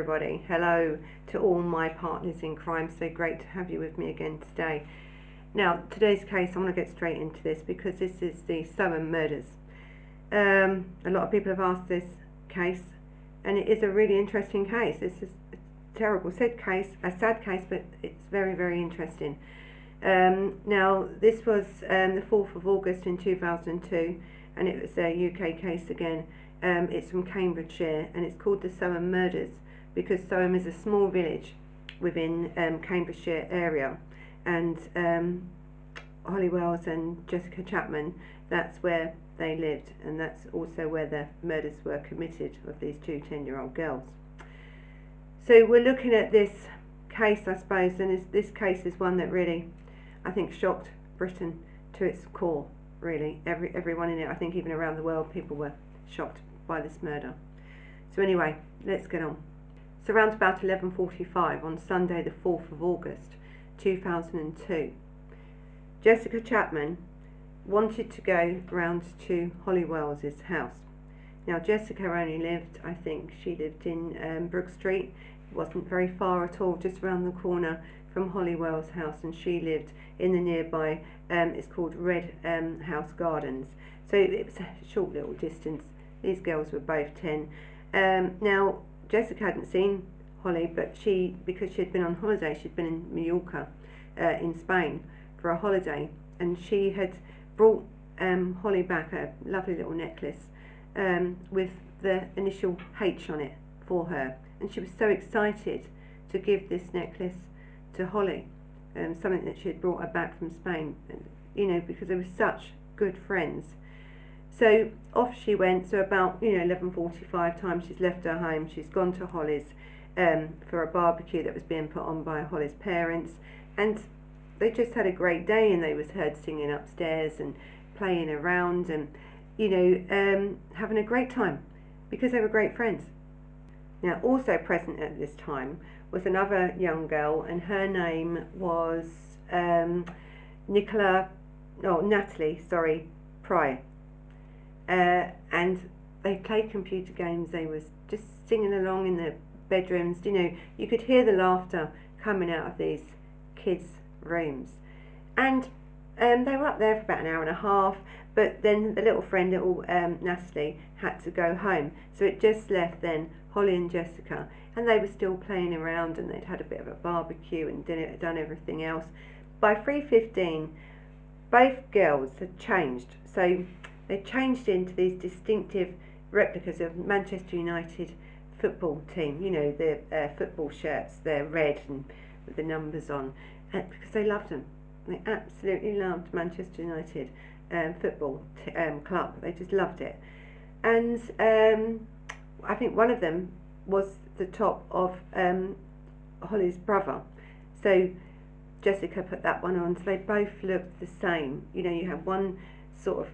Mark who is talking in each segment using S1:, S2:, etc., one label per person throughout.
S1: everybody. Hello to all my partners in crime. So great to have you with me again today. Now, today's case, I want to get straight into this because this is the Soham murders. Um, a lot of people have asked this case, and it is a really interesting case. It's a terrible, sad case, a sad case, but it's very, very interesting. Um, now, this was um, the 4th of August in 2002, and it was a UK case again. Um, it's from Cambridgeshire and it's called the Soham Murders because Soham is a small village within um, Cambridgeshire area and um, Holly Wells and Jessica Chapman, that's where they lived and that's also where the murders were committed of these two 10 year old girls. So we're looking at this case I suppose and this, case is one that really I think shocked Britain to its core really every everyone in it I think even around the world people were shocked by this murder. So anyway, let's get on. So around about 11.45 on Sunday the 4th of August 2002, Jessica Chapman wanted to go round to Holly Wells's house. Now Jessica only lived, I think she lived in um, Brook Street, it wasn't very far at all, just around the corner from Holly Wells' house and she lived in the nearby, um, it's called Red um, House Gardens. So it was a short little distance these girls were both 10. Um, now, Jessica hadn't seen Holly, but she, because she had been on holiday, she'd been in Mallorca uh, in Spain for a holiday, and she had brought um, Holly back a lovely little necklace um, with the initial H on it for her. And she was so excited to give this necklace to Holly, um, something that she had brought her back from Spain, you know, because they were such good friends. So off she went. So about you know 11:45 time, she's left her home. She's gone to Holly's um, for a barbecue that was being put on by Holly's parents, and they just had a great day. And they was heard singing upstairs and playing around and you know um, having a great time because they were great friends. Now also present at this time was another young girl, and her name was um, Nicola, no Natalie, sorry, Pryor uh, and they played computer games. They was just singing along in the bedrooms. You know, you could hear the laughter coming out of these kids' rooms, and um, they were up there for about an hour and a half. But then the little friend, little um, Natalie, had to go home, so it just left then Holly and Jessica, and they were still playing around, and they'd had a bit of a barbecue and did, done everything else. By three fifteen, both girls had changed, so they changed into these distinctive replicas of Manchester United football team. You know, the uh, football shirts, they're red and with the numbers on, uh, because they loved them. They absolutely loved Manchester United um, football t- um, club. They just loved it. And um, I think one of them was the top of um, Holly's brother. So Jessica put that one on. So they both looked the same. You know, you have one sort of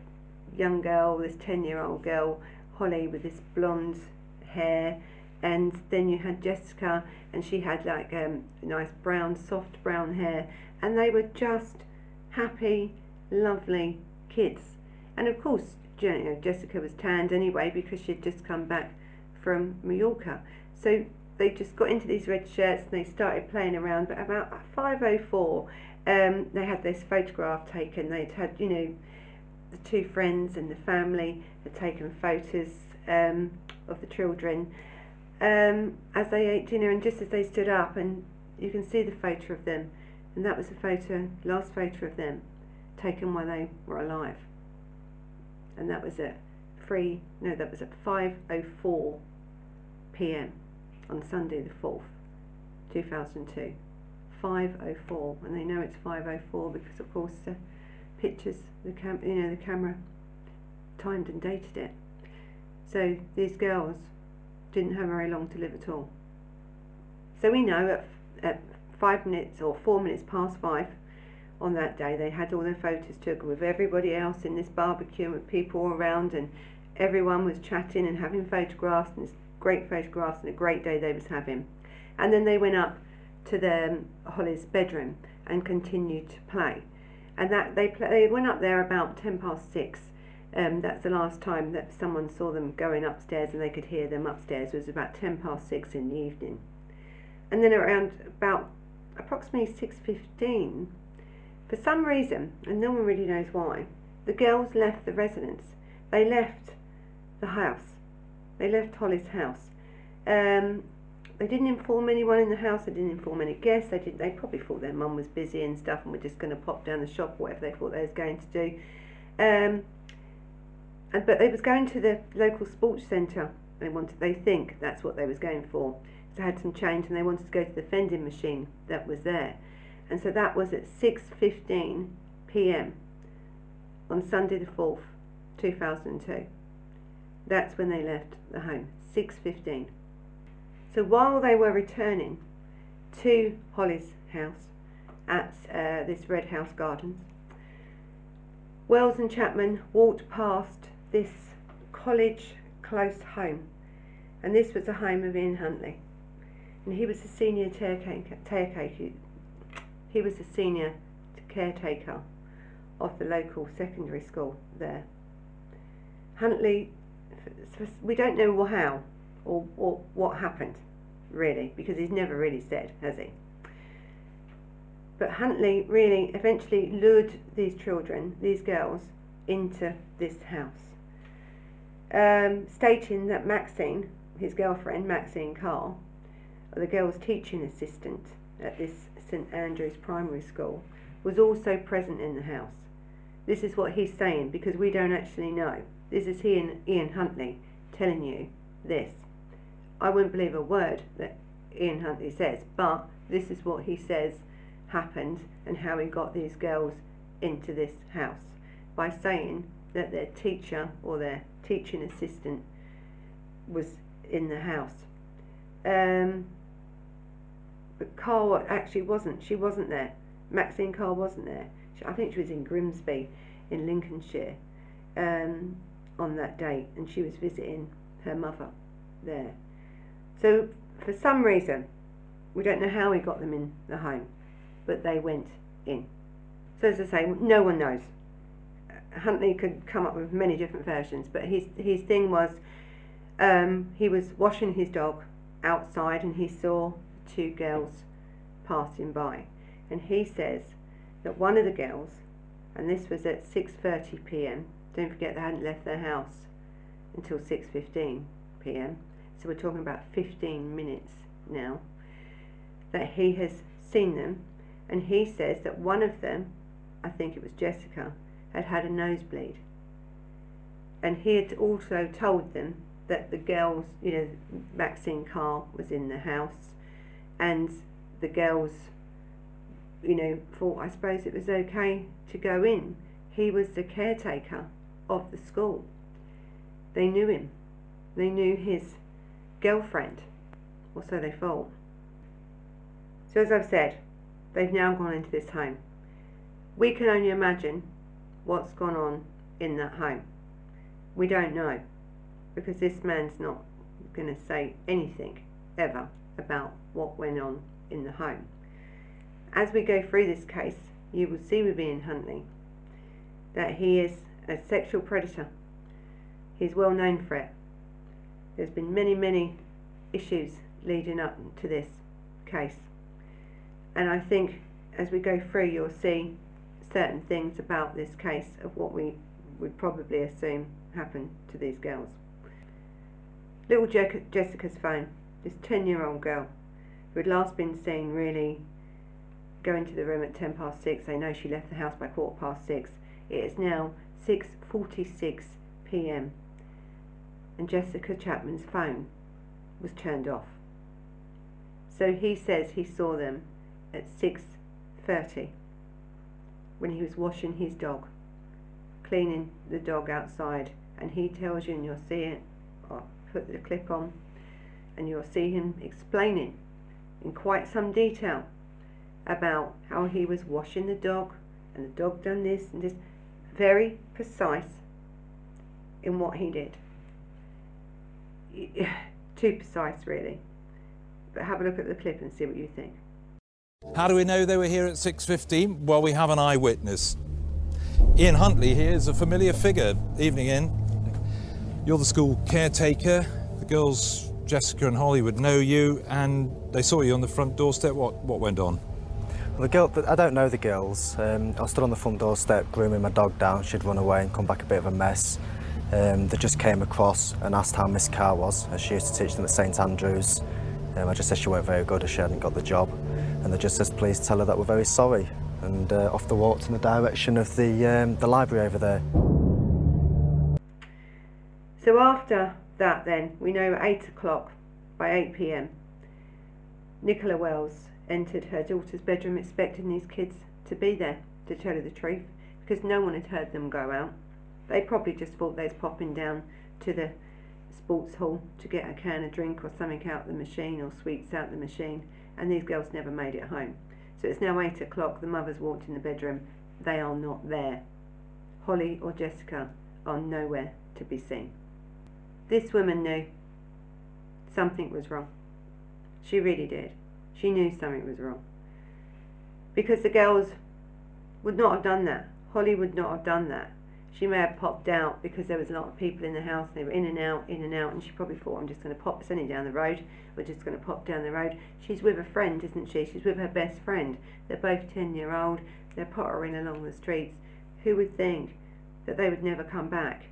S1: young girl, this 10 year old girl, Holly, with this blonde hair. And then you had Jessica, and she had like um, nice brown, soft brown hair. And they were just happy, lovely kids. And of course, you know, Jessica was tanned anyway because she'd just come back from Mallorca. So they just got into these red shirts and they started playing around. But about 5.04, um, they had this photograph taken. They'd had, you know, the two friends and the family had taken photos um, of the children. Um, as they ate dinner and just as they stood up and you can see the photo of them. And that was the photo last photo of them taken while they were alive. And that was at 3 no that was at 5.04 p.m. on Sunday the 4th 2002 5.04 and they know it's 5.04 because of course uh, pictures, the cam, you know, the camera timed and dated it. So these girls didn't have very long to live at all. So we know at, at five minutes or four minutes past five on that day, they had all their photos taken with everybody else in this barbecue with people around, and everyone was chatting and having photographs, and it's great photographs and a great day they was having. And then they went up to the um, Holly's bedroom and continued to play and that they they went up there about ten past six Um, that's the last time that someone saw them going upstairs and they could hear them upstairs. It was about ten past six in the evening, and then around about approximately six fifteen, for some reason, and no one really knows why, the girls left the residence. They left the house. They left Holly's house. Um, they didn't inform anyone in the house. They didn't inform any guests. They did. They probably thought their mum was busy and stuff, and were just going to pop down the shop, whatever they thought they was going to do. Um, and but they was going to the local sports centre. They wanted. They think that's what they was going for. So they had some change, and they wanted to go to the vending machine that was there, and so that was at six fifteen p.m. on Sunday the fourth, two thousand and two. That's when they left the home. Six fifteen. So while they were returning to Holly's house at uh, this Red House Gardens, Wells and Chapman walked past this college close home, and this was the home of Ian Huntley, and he was the senior caretaker. He was the senior caretaker of the local secondary school there. Huntley, we don't know how or, or what happened, really, because he's never really said, has he? But Huntley really eventually lured these children, these girls, into this house um, stating that Maxine, his girlfriend, Maxine Carr, the girl's teaching assistant at this St Andrew's Primary School, was also present in the house. This is what he's saying because we don't actually know. This is he and Ian Huntley telling you this. I wouldn't believe a word that Ian Huntley says, but this is what he says happened and how he got these girls into this house by saying that their teacher or their teaching assistant was in the house. Um, but Carr actually wasn't. She wasn't there. Maxine Carr wasn't there. She, I think she was in Grimsby, in Lincolnshire, um, on that date, and she was visiting her mother there. So for some reason, we don't know how he got them in the home, but they went in. So as I say, no one knows. Huntley could come up with many different versions, but his his thing was um, he was washing his dog outside and he saw two girls passing by, and he says that one of the girls, and this was at 6:30 p.m. Don't forget they hadn't left their house until 6:15 p.m. So we're talking about 15 minutes now. That he has seen them, and he says that one of them, I think it was Jessica, had had a nosebleed. And he had also told them that the girls, you know, Maxine Carr was in the house, and the girls, you know, thought I suppose it was okay to go in. He was the caretaker of the school. They knew him. They knew his girlfriend, or so they thought. So, as I've said, they've now gone into this home. We can only imagine what's gone on in that home. We don't know because this man's not going to say anything ever about what went on in the home. As we go through this case, you will see with Ian Huntley that he is a sexual predator. He's well known for it. There's been many, many issues leading up to this case. And I think as we go through, you'll see certain things about this case of what we would probably assume happened to these girls. Little Je Jessica's phone, this 10 year old girl who had last been seen really going to the room at 10 past 6. They know she left the house by quarter past 6. It is now 6.46 pm and Jessica Chapman's phone was turned off. So he says he saw them at 6.30 when he was washing his dog, cleaning the dog outside, and he tells you, and you'll see it, I'll put the clip on, and you'll see him explaining in quite some detail about how he was washing the dog, and the dog done this and this, very precise in what he did. Too precise, really. But have a look at the clip and see what you think.
S2: How do we know they were here at 6.15? Well, we have an eyewitness. Ian Huntley here is a familiar figure. Evening, Ian. You're the school caretaker. The girls, Jessica and Holly, would know you, and they saw you on the front doorstep. What what went on?
S3: Well, the girl, I don't know the girls. Um, I stood on the front doorstep grooming my dog down. She'd run away and come back a bit of a mess. Um, they just came across and asked how Miss Carr was, as she used to teach them at St Andrews. Um, I just said she weren't very good as she hadn't got the job. And they just said, please tell her that we're very sorry. And uh, off the walked in the direction of the, um, the library over there.
S1: So after that then, we know at 8 o'clock, by 8pm, Nicola Wells entered her daughter's bedroom expecting these kids to be there, to tell her the truth, because no one had heard them go out. They probably just thought they was popping down to the sports hall to get a can of drink or something out the machine or sweets out the machine, and these girls never made it home. So it's now 8 o'clock, the mother's walked in the bedroom, they are not there. Holly or Jessica are nowhere to be seen. This woman knew something was wrong. She really did. She knew something was wrong. Because the girls would not have done that. Holly would not have done that. She may have popped out because there was a lot of people in the house. And they were in and out, in and out, and she probably thought, I'm just going to pop Sunny down the road. We're just going to pop down the road. She's with a friend, isn't she? She's with her best friend. They're both 10 year old. They're pottering along the streets. Who would think that they would never come back?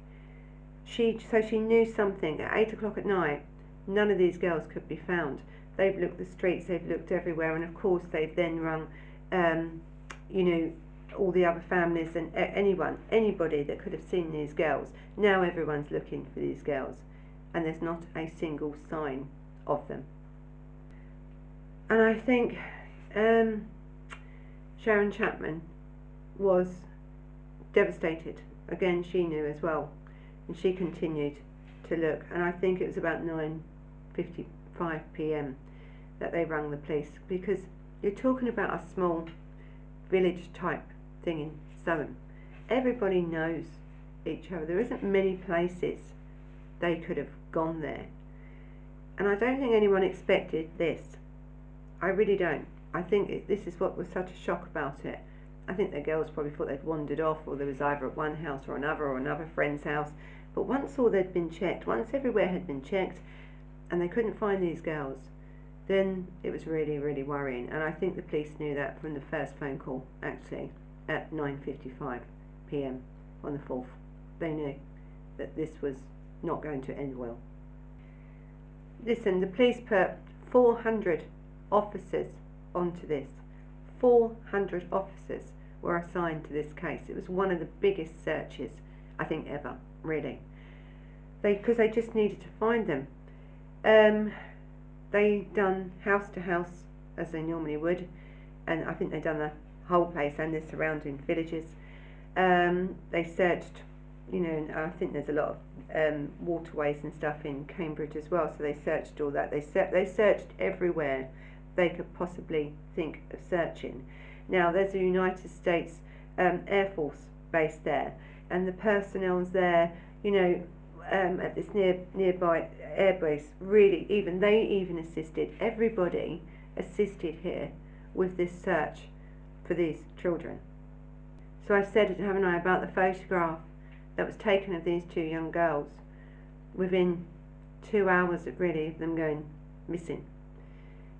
S1: She, so she knew something. At 8 o'clock at night, none of these girls could be found. They've looked the streets, they've looked everywhere, and of course they've then rung, um, you know, all the other families and anyone, anybody that could have seen these girls. Now everyone's looking for these girls, and there's not a single sign of them. And I think um, Sharon Chapman was devastated. Again, she knew as well, and she continued to look. And I think it was about 9:55 p.m. that they rang the police because you're talking about a small village type thing in Surrey. Everybody knows each other. There isn't many places they could have gone there. And I don't think anyone expected this. I really don't. I think it, this is what was such a shock about it. I think the girls probably thought they'd wandered off, or there was either at one house or another, or another friend's house. But once all they'd been checked, once everywhere had been checked, and they couldn't find these girls, then it was really, really worrying. And I think the police knew that from the first phone call, actually at 9.55 p.m. on the 4th. They knew that this was not going to end well. Listen, the police put 400 officers onto this. 400 officers were assigned to this case. It was one of the biggest searches, I think, ever, really. They, because they just needed to find them. Um, they done house to house as they normally would, and I think they done the whole place and the surrounding villages. Um, they searched, you know, I think there's a lot of um, waterways and stuff in Cambridge as well, so they searched all that. They, ser- they searched everywhere they could possibly think of searching. Now, there's a United States um, Air Force base there, and the personnel's there, you know, um, at this near nearby airbase, really, even they even assisted, everybody assisted here with this search for these children. So I've said, haven't I, about the photograph that was taken of these two young girls within two hours of really of them going missing.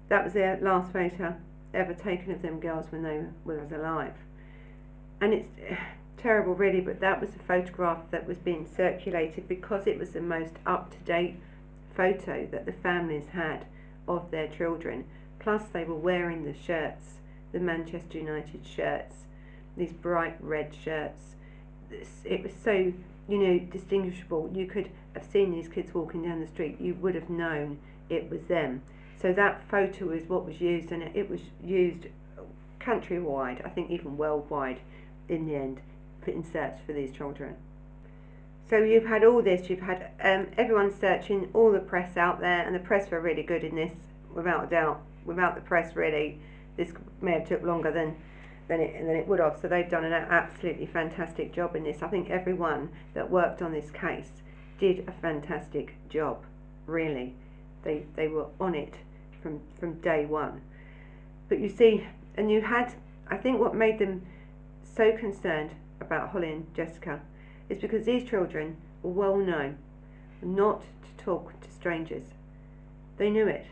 S1: That was their last photo ever taken of them girls when they were alive. And it's eh, terrible really, but that was the photograph that was being circulated because it was the most up-to-date photo that the families had of their children. Plus they were wearing the shirts the Manchester United shirts, these bright red shirts. It was so, you know, distinguishable. You could have seen these kids walking down the street. You would have known it was them. So that photo is what was used, and it was used countrywide, I think even worldwide, in the end, in search for these children. So you've had all this, you've had um, everyone searching, all the press out there, and the press were really good in this, without a doubt. Without the press, really, this may have took longer than than it than it would have. So they've done an absolutely fantastic job in this. I think everyone that worked on this case did a fantastic job. Really, they they were on it from from day one. But you see, and you had I think what made them so concerned about Holly and Jessica is because these children were well known not to talk to strangers. They knew it.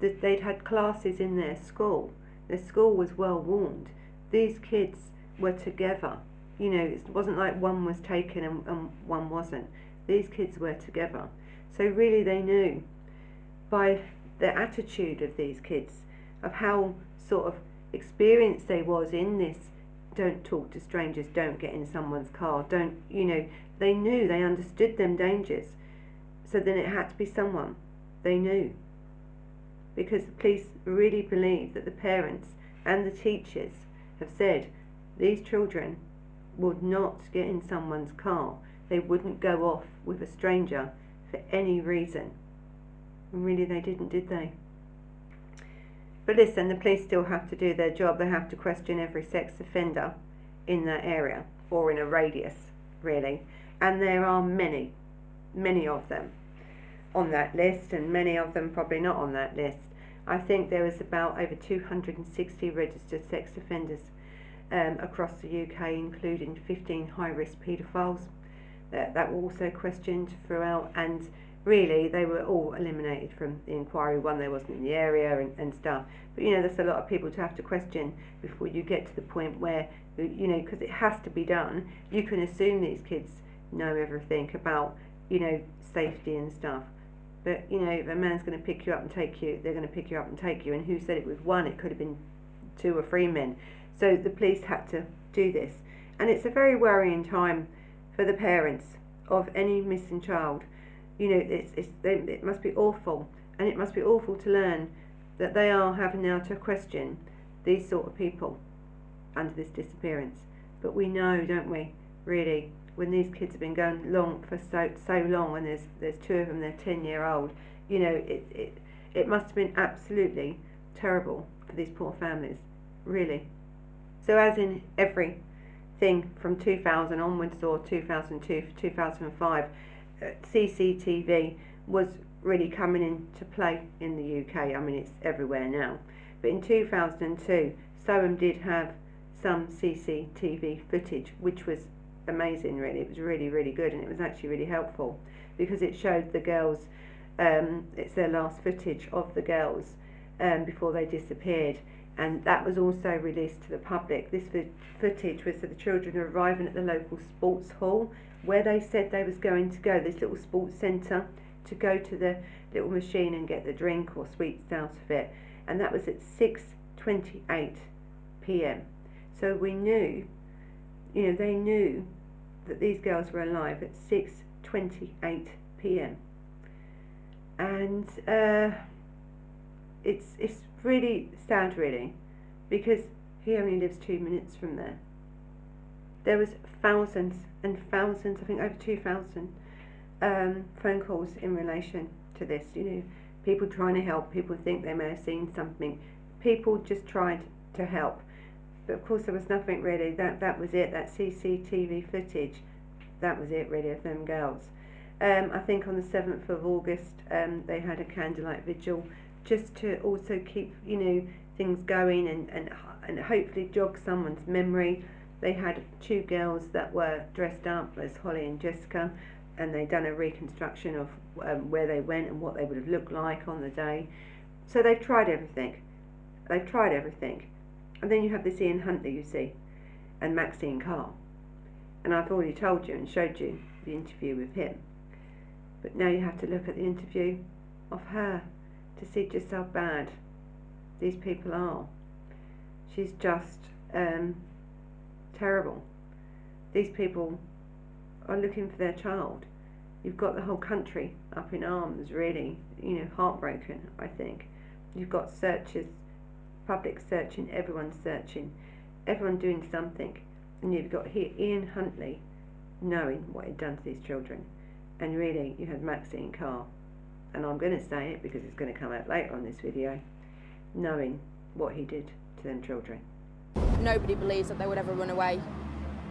S1: That they'd had classes in their school. Their school was well warned. These kids were together. You know, it wasn't like one was taken and, and one wasn't. These kids were together. So really they knew by the attitude of these kids, of how sort of experienced they was in this don't talk to strangers, don't get in someone's car, don't, you know, they knew, they understood them dangers. So then it had to be someone they knew. Because the police really believe that the parents and the teachers have said these children would not get in someone's car. They wouldn't go off with a stranger for any reason. And really, they didn't, did they? But listen, the police still have to do their job. They have to question every sex offender in that area or in a radius, really. And there are many, many of them on that list, and many of them probably not on that list. I think there was about over 260 registered sex offenders um, across the UK, including 15 high risk paedophiles that, that were also questioned throughout. And really they were all eliminated from the inquiry. One, they wasn't in the area and, and stuff. But you know, there's a lot of people to have to question before you get to the point where, you know, because it has to be done, you can assume these kids know everything about, you know, safety and stuff. But, you know, if a man's going to pick you up and take you, they're going to pick you up and take you. And who said it was one? It could have been two or three men. So the police had to do this. And it's a very worrying time for the parents of any missing child you know, it's, it's, they, it must be awful, and it must be awful to learn that they are having now to question these sort of people under this disappearance. But we know, don't we, really, when these kids have been going long for so so long, and there's there's two of them, they're ten year old, you know, it it it must have been absolutely terrible for these poor families, really. So as in every thing from 2000 onwards or 2002 2005 uh, CCTV was really coming into play in the UK. I mean, it's everywhere now. But in 2002, Soham did have some CCTV footage, which was amazing, really. It was really, really good, and it was actually really helpful because it showed the girls, um, it's their last footage of the girls um, before they disappeared. And that was also released to the public. This footage was of the children arriving at the local sports hall where they said they was going to go, this little sports centre, to go to the little machine and get the drink or sweets out of it. And that was at 6.28 p.m. So we knew, you know, they knew that these girls were alive at 6.28 p.m. And uh, it's, it's really sad, really, because he only lives two minutes from there. There was thousands and thousands, I think over 2,000 um, phone calls in relation to this. You know, people trying to help, people think they may have seen something, people just tried to help. But of course, there was nothing really. That that was it. That CCTV footage, that was it really of them girls. Um, I think on the seventh of August, um, they had a candlelight vigil, just to also keep you know things going and and and hopefully jog someone's memory they had two girls that were dressed up as Holly and Jessica, and they'd done a reconstruction of um, where they went and what they would have looked like on the day. So they've tried everything. They've tried everything. And then you have this Ian Huntley, you see, and Maxine Carr. And I've already told you and showed you the interview with him. But now you have to look at the interview of her to see just how bad these people are. She's just um, terrible. These people are looking for their child. You've got the whole country up in arms, really, you know, heartbroken, I think. You've got searchers, public searching, everyone searching, everyone doing something. And you've got here Ian Huntley knowing what he'd done to these children. And really, you had Maxine Carr, and I'm going to say it because it's going to come out later on this video, knowing what he did to them children
S4: nobody believes that they would ever run away.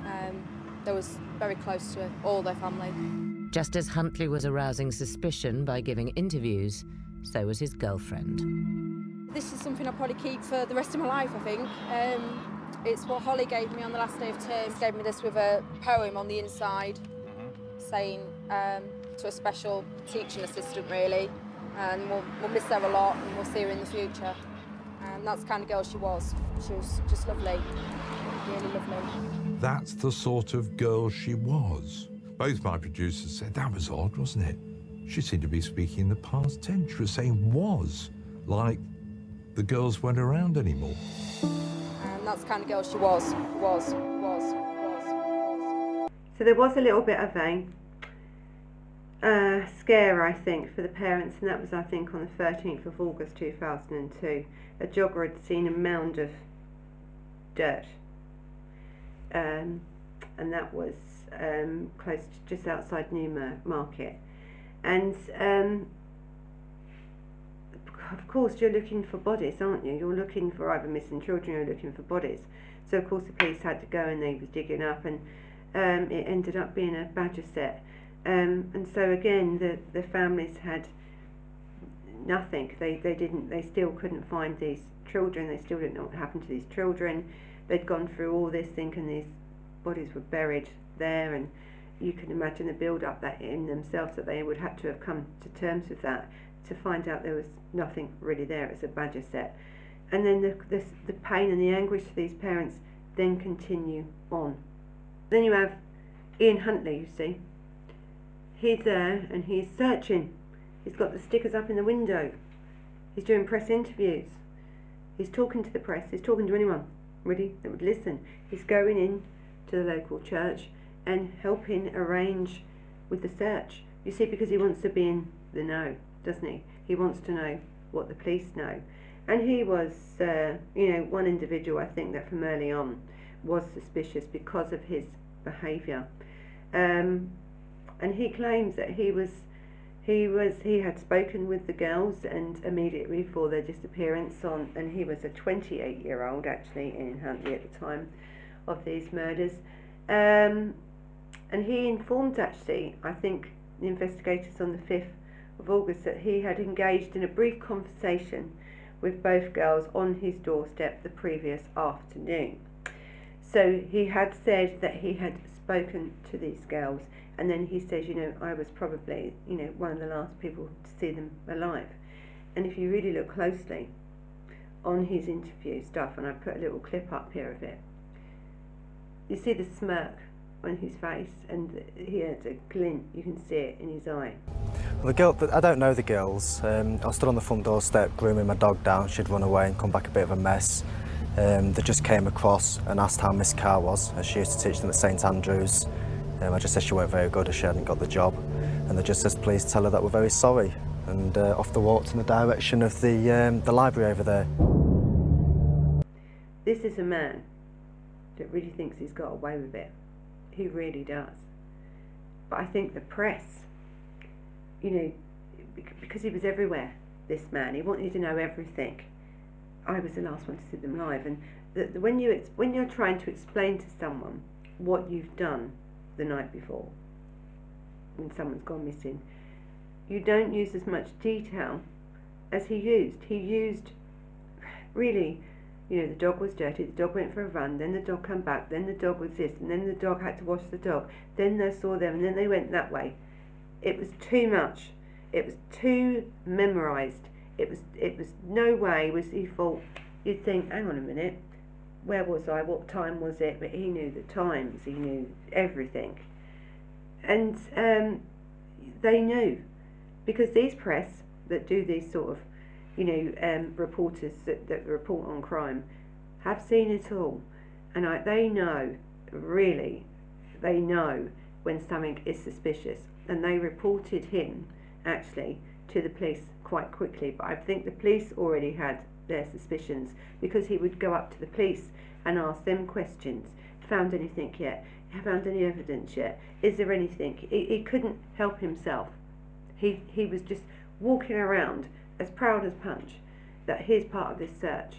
S4: Um, they was very close to all their family.
S5: Just as Huntley was arousing suspicion by giving interviews, so was his girlfriend.
S4: This is something I'll probably keep for the rest of my life, I think. Um, It's what Holly gave me on the last day of term. She gave me this with a poem on the inside saying um, to a special teaching assistant, really. And we'll, we'll miss her a lot and we'll see her in the future. And that's the kind of girl she was. She was just lovely, really lovely.
S6: That's the sort of girl she was. Both my producers said that was odd, wasn't it? She seemed to be speaking in the past tense. She was saying was, like the girls weren't around anymore.
S4: And that's the kind of girl she was, was, was, was, was.
S1: So there was a little bit of a uh, scare, I think, for the parents, and that was, I think, on the 13th of August 2002. A jogger had seen a mound of dirt, um, and that was um, close to just outside Newmarket. And um, of course, you're looking for bodies, aren't you? You're looking for either missing children, or you're looking for bodies. So of course the police had to go and they was digging up, and um, it ended up being a badger set. Um, and so again, the the families had nothing. They they didn't. They still couldn't find these children. They still didn't know what happened to these children. They'd gone through all this, thinking these bodies were buried there, and you can imagine the build up that in themselves that they would have to have come to terms with that to find out there was nothing really there. It's a badger set, and then the the, the pain and the anguish for these parents then continue on. Then you have Ian Huntley. You see, he's there and he's searching. He's got the stickers up in the window. He's doing press interviews. He's talking to the press. He's talking to anyone really that would listen. He's going in to the local church and helping arrange with the search. You see, because he wants to be in the know, doesn't he? He wants to know what the police know. And he was, uh, you know, one individual I think that from early on was suspicious because of his behaviour. Um, and he claims that he was he was he had spoken with the girls and immediately before their disappearance on and he was a 28 year old actually Ian Huntley at the time of these murders um, and he informed actually I think the investigators on the 5th of August that he had engaged in a brief conversation with both girls on his doorstep the previous afternoon so he had said that he had spoken to these girls and then he says, you know, I was probably, you know, one of the last people to see them alive. And if you really look closely on his interview stuff, and I put a little clip up here of it, you see the smirk on his face, and he has a glint. You can see it in his eye.
S3: Well, the girl, I don't know the girls. Um, I stood on the front doorstep grooming my dog down. She'd run away and come back a bit of a mess. Um, they just came across and asked how Miss Carr was, as she used to teach them at St Andrews. Um, I just said she weren't very good as she hadn't got the job. And they just said, please tell her that we're very sorry. And uh, off the walked in the direction of the, um, the library over there.
S1: This is a man that really thinks he's got away with it. He really does. But I think the press, you know, because he was everywhere, this man, he wanted to know everything. I was the last one to see them live. And the, the, when, you, when you're trying to explain to someone what you've done the night before when someone's gone missing, you don't use as much detail as he used. He used really, you know, the dog was dirty, the dog went for a run, then the dog came back, then the dog was this, and then the dog had to wash the dog, then they saw them, and then they went that way. It was too much. It was too memorized. It was it was no way was he thought you'd think, hang on a minute, where was I, what time was it, but he knew the times, he knew everything. And um, they knew, because these press that do these sort of, you know, um, reporters that, that report on crime have seen it all. And I, they know, really, they know when something is suspicious. And they reported him, actually, to the police quite quickly. But I think the police already had their suspicions because he would go up to the police and ask them questions. Found anything yet? Found any evidence yet? Is there anything? He, he couldn't help himself. He, he was just walking around as proud as punch that he's part of this search.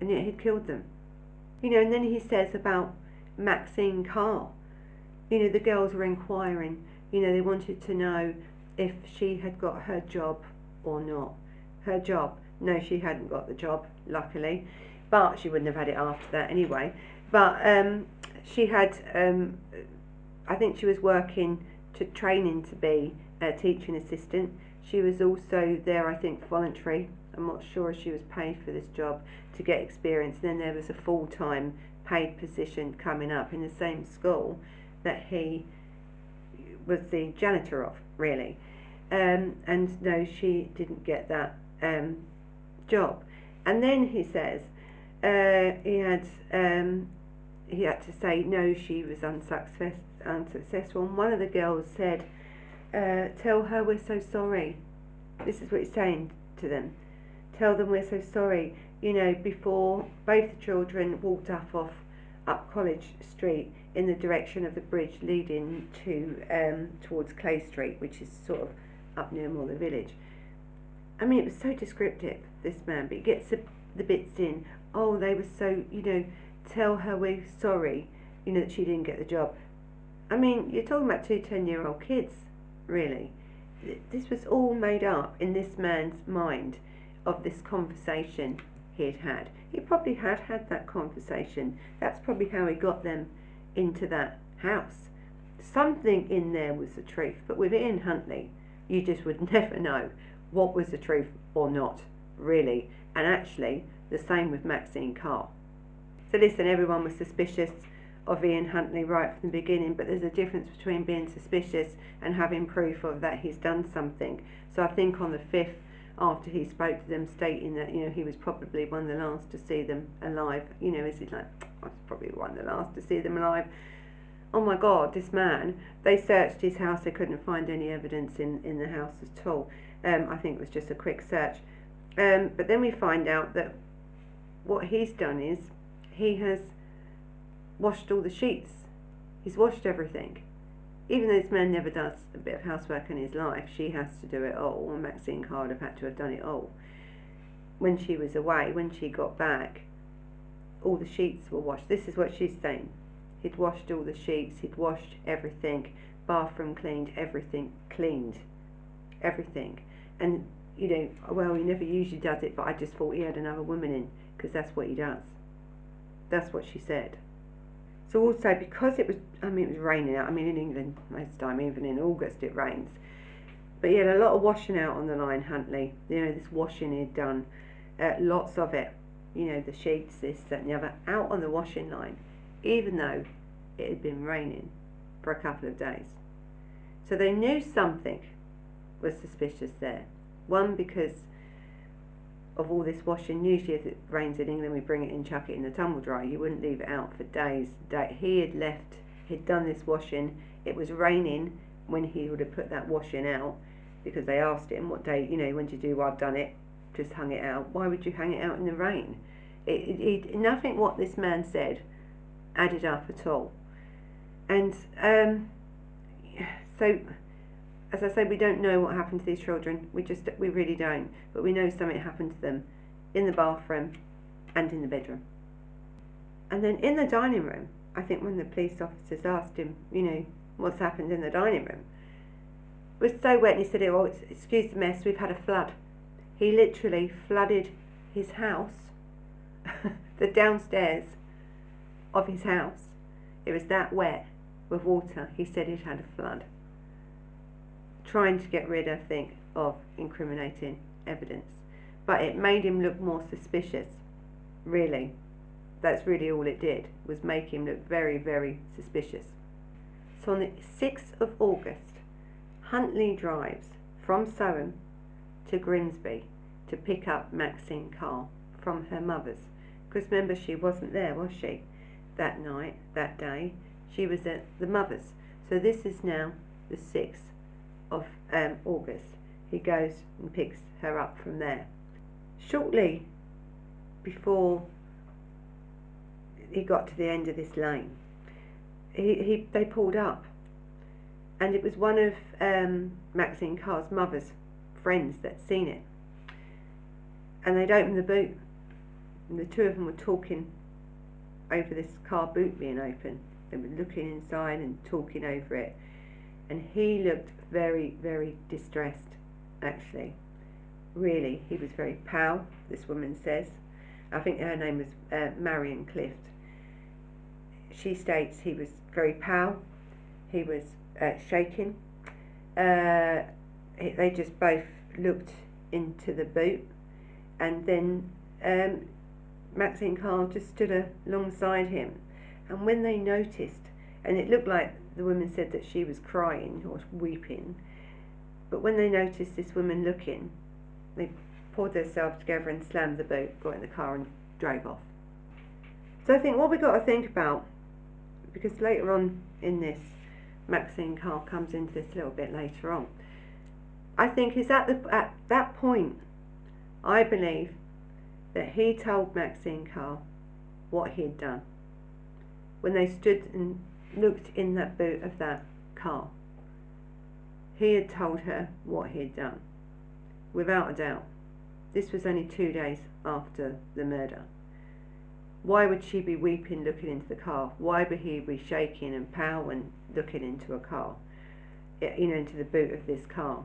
S1: And yet he'd killed them. You know, and then he says about Maxine Carr. You know, the girls were inquiring. You know, they wanted to know if she had got her job or not. Her job no, she hadn't got the job, luckily. but she wouldn't have had it after that anyway. But um, she had, um, I think she was working to training to be a teaching assistant. She was also there, I think, voluntary. I'm not sure if she was paid for this job to get experience. Then there was a full time paid position coming up in the same school that he was the janitor of, really. Um, and no, she didn't get that um, job. And then he says uh, he had um, he had to say no, she was unsuccess, unsuccessful. And one of the girls said, uh, "Tell her we're so sorry." This is what he's saying to them. Tell them we're so sorry. You know, before both the children walked up off up College Street in the direction of the bridge leading to um, towards Clay Street, which is sort of up near Morley Village. I mean, it was so descriptive, this man, but he gets the, the bits in. Oh, they were so, you know, tell her we're sorry, you know, that she didn't get the job. I mean, you're talking about two 10 year old kids, really. This was all made up in this man's mind of this conversation he had had. He probably had had that conversation. That's probably how he got them into that house. Something in there was the truth, but with Ian Huntley, you just would never know what was the truth or not, really. And actually, the same with Maxine Carr. So listen, everyone was suspicious of Ian Huntley right from the beginning, but there's a difference between being suspicious and having proof of that he's done something. So I think on the 5th, after he spoke to them, stating that, you know, he was probably one of the last to see them alive, you know, is he like, I was probably one of the last to see them alive oh my god, this man, they searched his house, they couldn't find any evidence in, in the house at all. Um, I think it was just a quick search. Um, but then we find out that what he's done is he has washed all the sheets. He's washed everything. Even though this man never does a bit of housework in his life, she has to do it all, and Maxine Card have had to have done it all. When she was away, when she got back, all the sheets were washed. This is what she's saying. He'd washed all the sheets, he'd washed everything, bathroom cleaned, everything cleaned, everything. And, you know, well, he never usually does it, but I just thought he had another woman in, because that's what he does. That's what she said. So also, because it was, I mean, it was raining out, I mean, in England, most of the time, even in August, it rains. But he had a lot of washing out on the line, Huntley. You know, this washing he'd done, uh, lots of it. You know, the sheets, this, that, and the other, out on the washing line even though it had been raining for a couple of days. So they knew something was suspicious there. One, because of all this washing. Usually, if it rains in England, we bring it in, chuck it in the tumble dryer. You wouldn't leave it out for days. He had left, he'd done this washing. It was raining when he would have put that washing out because they asked him what day, you know, when did you do? Well, I've done it. Just hung it out. Why would you hang it out in the rain? It, it, it nothing what this man said added up at all. And um, so, as I say, we don't know what happened to these children. We just, we really don't. But we know something happened to them in the bathroom and in the bedroom. And then in the dining room, I think when the police officers asked him, you know, what's happened in the dining room, it was so wet and he said, oh, excuse the mess, we've had a flood. He literally flooded his house, the downstairs, of his house. It was that wet with water, he said he'd had a flood. Trying to get rid, I think, of incriminating evidence. But it made him look more suspicious, really. That's really all it did, was make him look very, very suspicious. So on the 6th of August, Huntley drives from Soham to Grimsby to pick up Maxine Carr from her mother's. Because remember, she wasn't there, was she? that night, that day, she was at the mother's. So this is now the 6th of um, August. He goes and picks her up from there. Shortly before he got to the end of this lane, he, he they pulled up, and it was one of um, Maxine Carr's mother's friends that seen it, and they'd opened the boot, and the two of them were talking over this car boot being open. They were looking inside and talking over it. And he looked very, very distressed, actually. Really, he was very pale, this woman says. I think her name was uh, Marion Clift. She states he was very pale, he was uh, shaking. Uh, they just both looked into the boot, and then um, Maxine Carr just stood alongside him. And when they noticed, and it looked like the woman said that she was crying or weeping, but when they noticed this woman looking, they pulled themselves together and slammed the boot, got in the car and drove off. So I think what we've got to think about, because later on in this, Maxine Carr comes into this a little bit later on. I think is at the at that point, I believe that he told Maxine Carr what he had done when they stood and looked in that boot of that car. He had told her what he had done, without a doubt. This was only two days after the murder. Why would she be weeping looking into the car? Why would he be shaking and powering looking into a car? You know, into the boot of this car.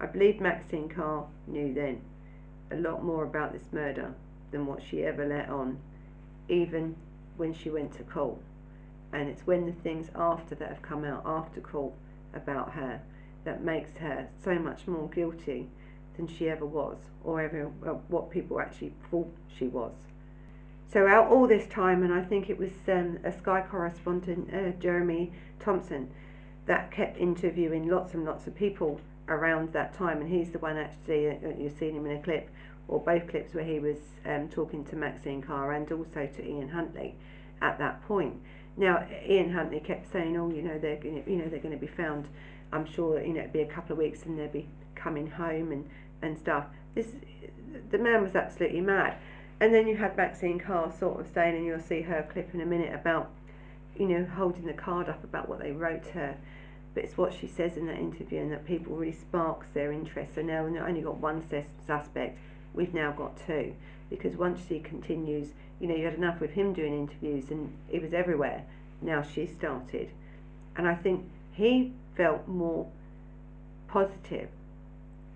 S1: I believe Maxine Carr knew then a lot more about this murder than what she ever let on, even when she went to court. And it's when the things after that have come out after court about her that makes her so much more guilty than she ever was, or ever uh, what people actually thought she was. So out all this time, and I think it was um, a Sky correspondent, uh, Jeremy Thompson, that kept interviewing lots and lots of people around that time, and he's the one actually uh, you've seen him in a clip or both clips where he was um, talking to Maxine Carr and also to Ian Huntley at that point. Now Ian Huntley kept saying, "Oh, you know they're gonna, you know they're going to be found. I'm sure you know it'd be a couple of weeks and they'll be coming home and and stuff." This the man was absolutely mad. And then you had Maxine Carr sort of saying, and you'll see her clip in a minute about, you know, holding the card up about what they wrote her. But it's what she says in that interview, and that people really sparks their interest. So now we've only got one suspect, we've now got two. Because once she continues, you know, you had enough with him doing interviews, and it was everywhere. Now she started. And I think he felt more positive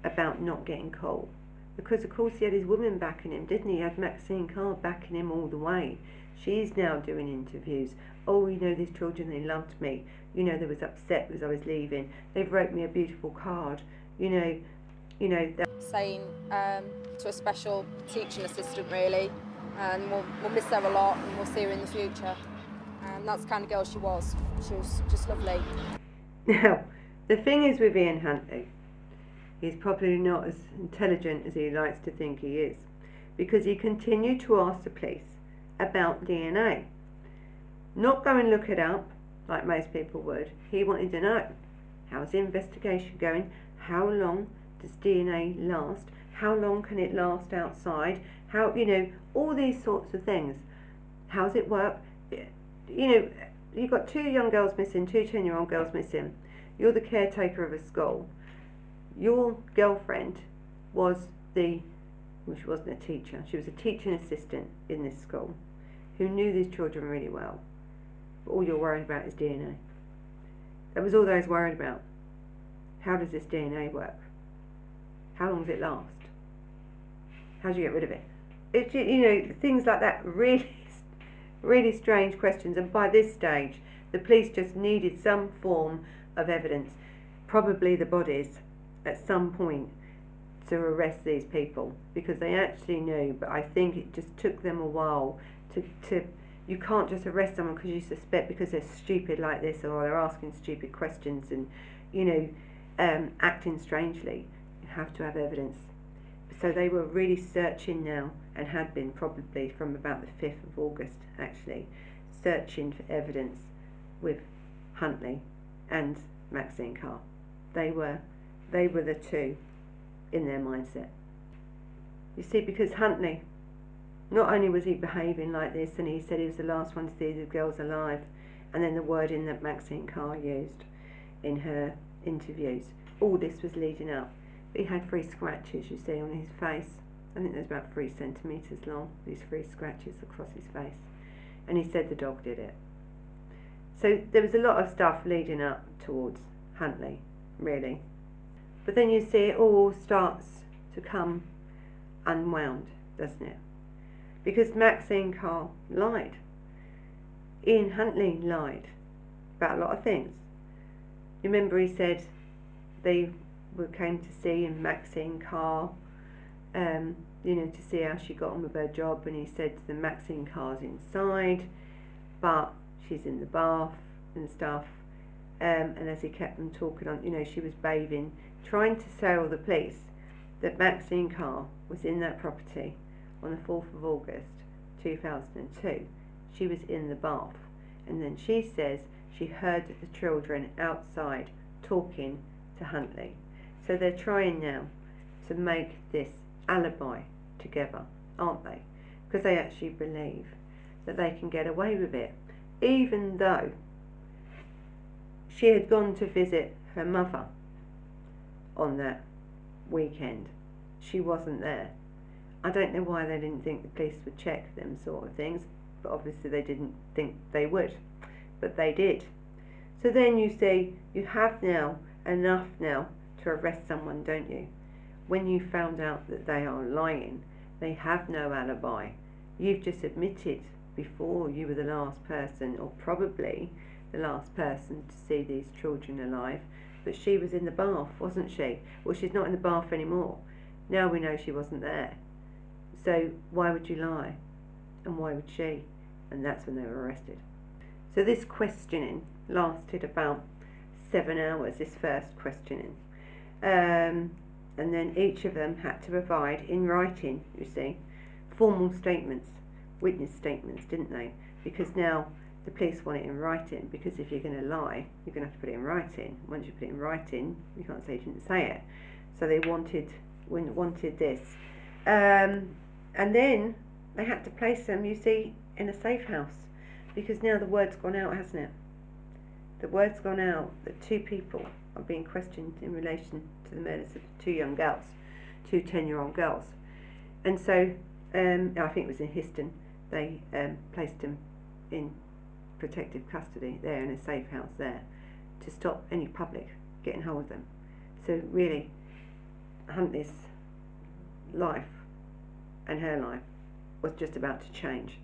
S1: about not getting caught because of course he had his woman backing him, didn't he? He had Maxine Carr backing him all the way. She's now doing interviews. Oh, you know, these children, they loved me. You know, they was upset because I was leaving. They've wrote me a beautiful card. You know, you know.
S4: Saying um, to a special teaching assistant, really, and we'll, we'll miss her a lot, and we'll see her in the future. And that's the kind of girl she was. She was just lovely.
S1: Now, the thing is with Ian Huntley, He's probably not as intelligent as he likes to think he is, because he continued to ask the police about DNA. Not go and look it up, like most people would. He wanted to know, how's the investigation going? How long does DNA last? How long can it last outside? How, you know, all these sorts of things. How's it work? You know, you've got two young girls missing, two 10 year old girls missing. You're the caretaker of a school your girlfriend was the, well, she wasn't a teacher, she was a teaching assistant in this school who knew these children really well. But all you're worried about is DNA. That was all they was worried about. How does this DNA work? How long does it last? How do you get rid of it? It, you know, things like that, really, really strange questions. And by this stage, the police just needed some form of evidence, probably the bodies at some point to arrest these people because they actually knew, but I think it just took them a while to, to you can't just arrest someone because you suspect because they're stupid like this or they're asking stupid questions and you know um, acting strangely. You have to have evidence. So they were really searching now and had been probably from about the 5th of August actually searching for evidence with Huntley and Maxine Carr. They were they were the two in their mindset. You see, because Huntley, not only was he behaving like this, and he said he was the last one to see the girls alive, and then the wording that Maxine Carr used in her interviews, all this was leading up. He had three scratches, you see, on his face. I think there's about three centimetres long, these three scratches across his face. And he said the dog did it. So there was a lot of stuff leading up towards Huntley, really. But then you see it all starts to come unwound, doesn't it? because Maxine Carr lied. Ian Huntley lied about a lot of things. You remember, he said they were came to see and Maxine Carr, um, you know, to see how she got on with her job, and he said to the Maxine Carr's inside, but she's in the bath and stuff. Um, and as he kept them talking on, you know, she was bathing, trying to tell the police that Maxine Carr was in that property on the 4th of August 2002. She was in the bath, and then she says she heard the children outside talking to Huntley. So they're trying now to make this alibi together, aren't they? Because they actually believe that they can get away with it, even though she had gone to visit her mother on that weekend. She wasn't there. I don't know why they didn't think the police would check them sort of things, but obviously they didn't think they would. But they did. So then you see, you have now enough now to arrest someone, don't you? When you found out that they are lying, they have no alibi. You've just admitted before you were the last person, or probably the last person to see these children alive, but she was in the bath, wasn't she? Well, she's not in the bath anymore. Now we know she wasn't there. So why would you lie? And why would she? And that's when they were arrested. So this questioning lasted about seven hours, this first questioning. Um, and then each of them had to provide in writing, you see, formal statements, witness statements, didn't they? Because now the police want it in writing, because if you're going to lie, you're going to have to put it in writing. Once you put it in writing, you can't say you didn't say it. So they wanted wanted this. Um, and then they had to place them, you see, in a safe house, because now the word's gone out, hasn't it? The word's gone out that two people are being questioned in relation to the murders of two young girls, two 10 year old girls. And so, um, I think it was in Histon, they um, placed him in protective custody there in a safe house there to stop any public getting hold of them. So, really, Huntley's life and her life was just about to change.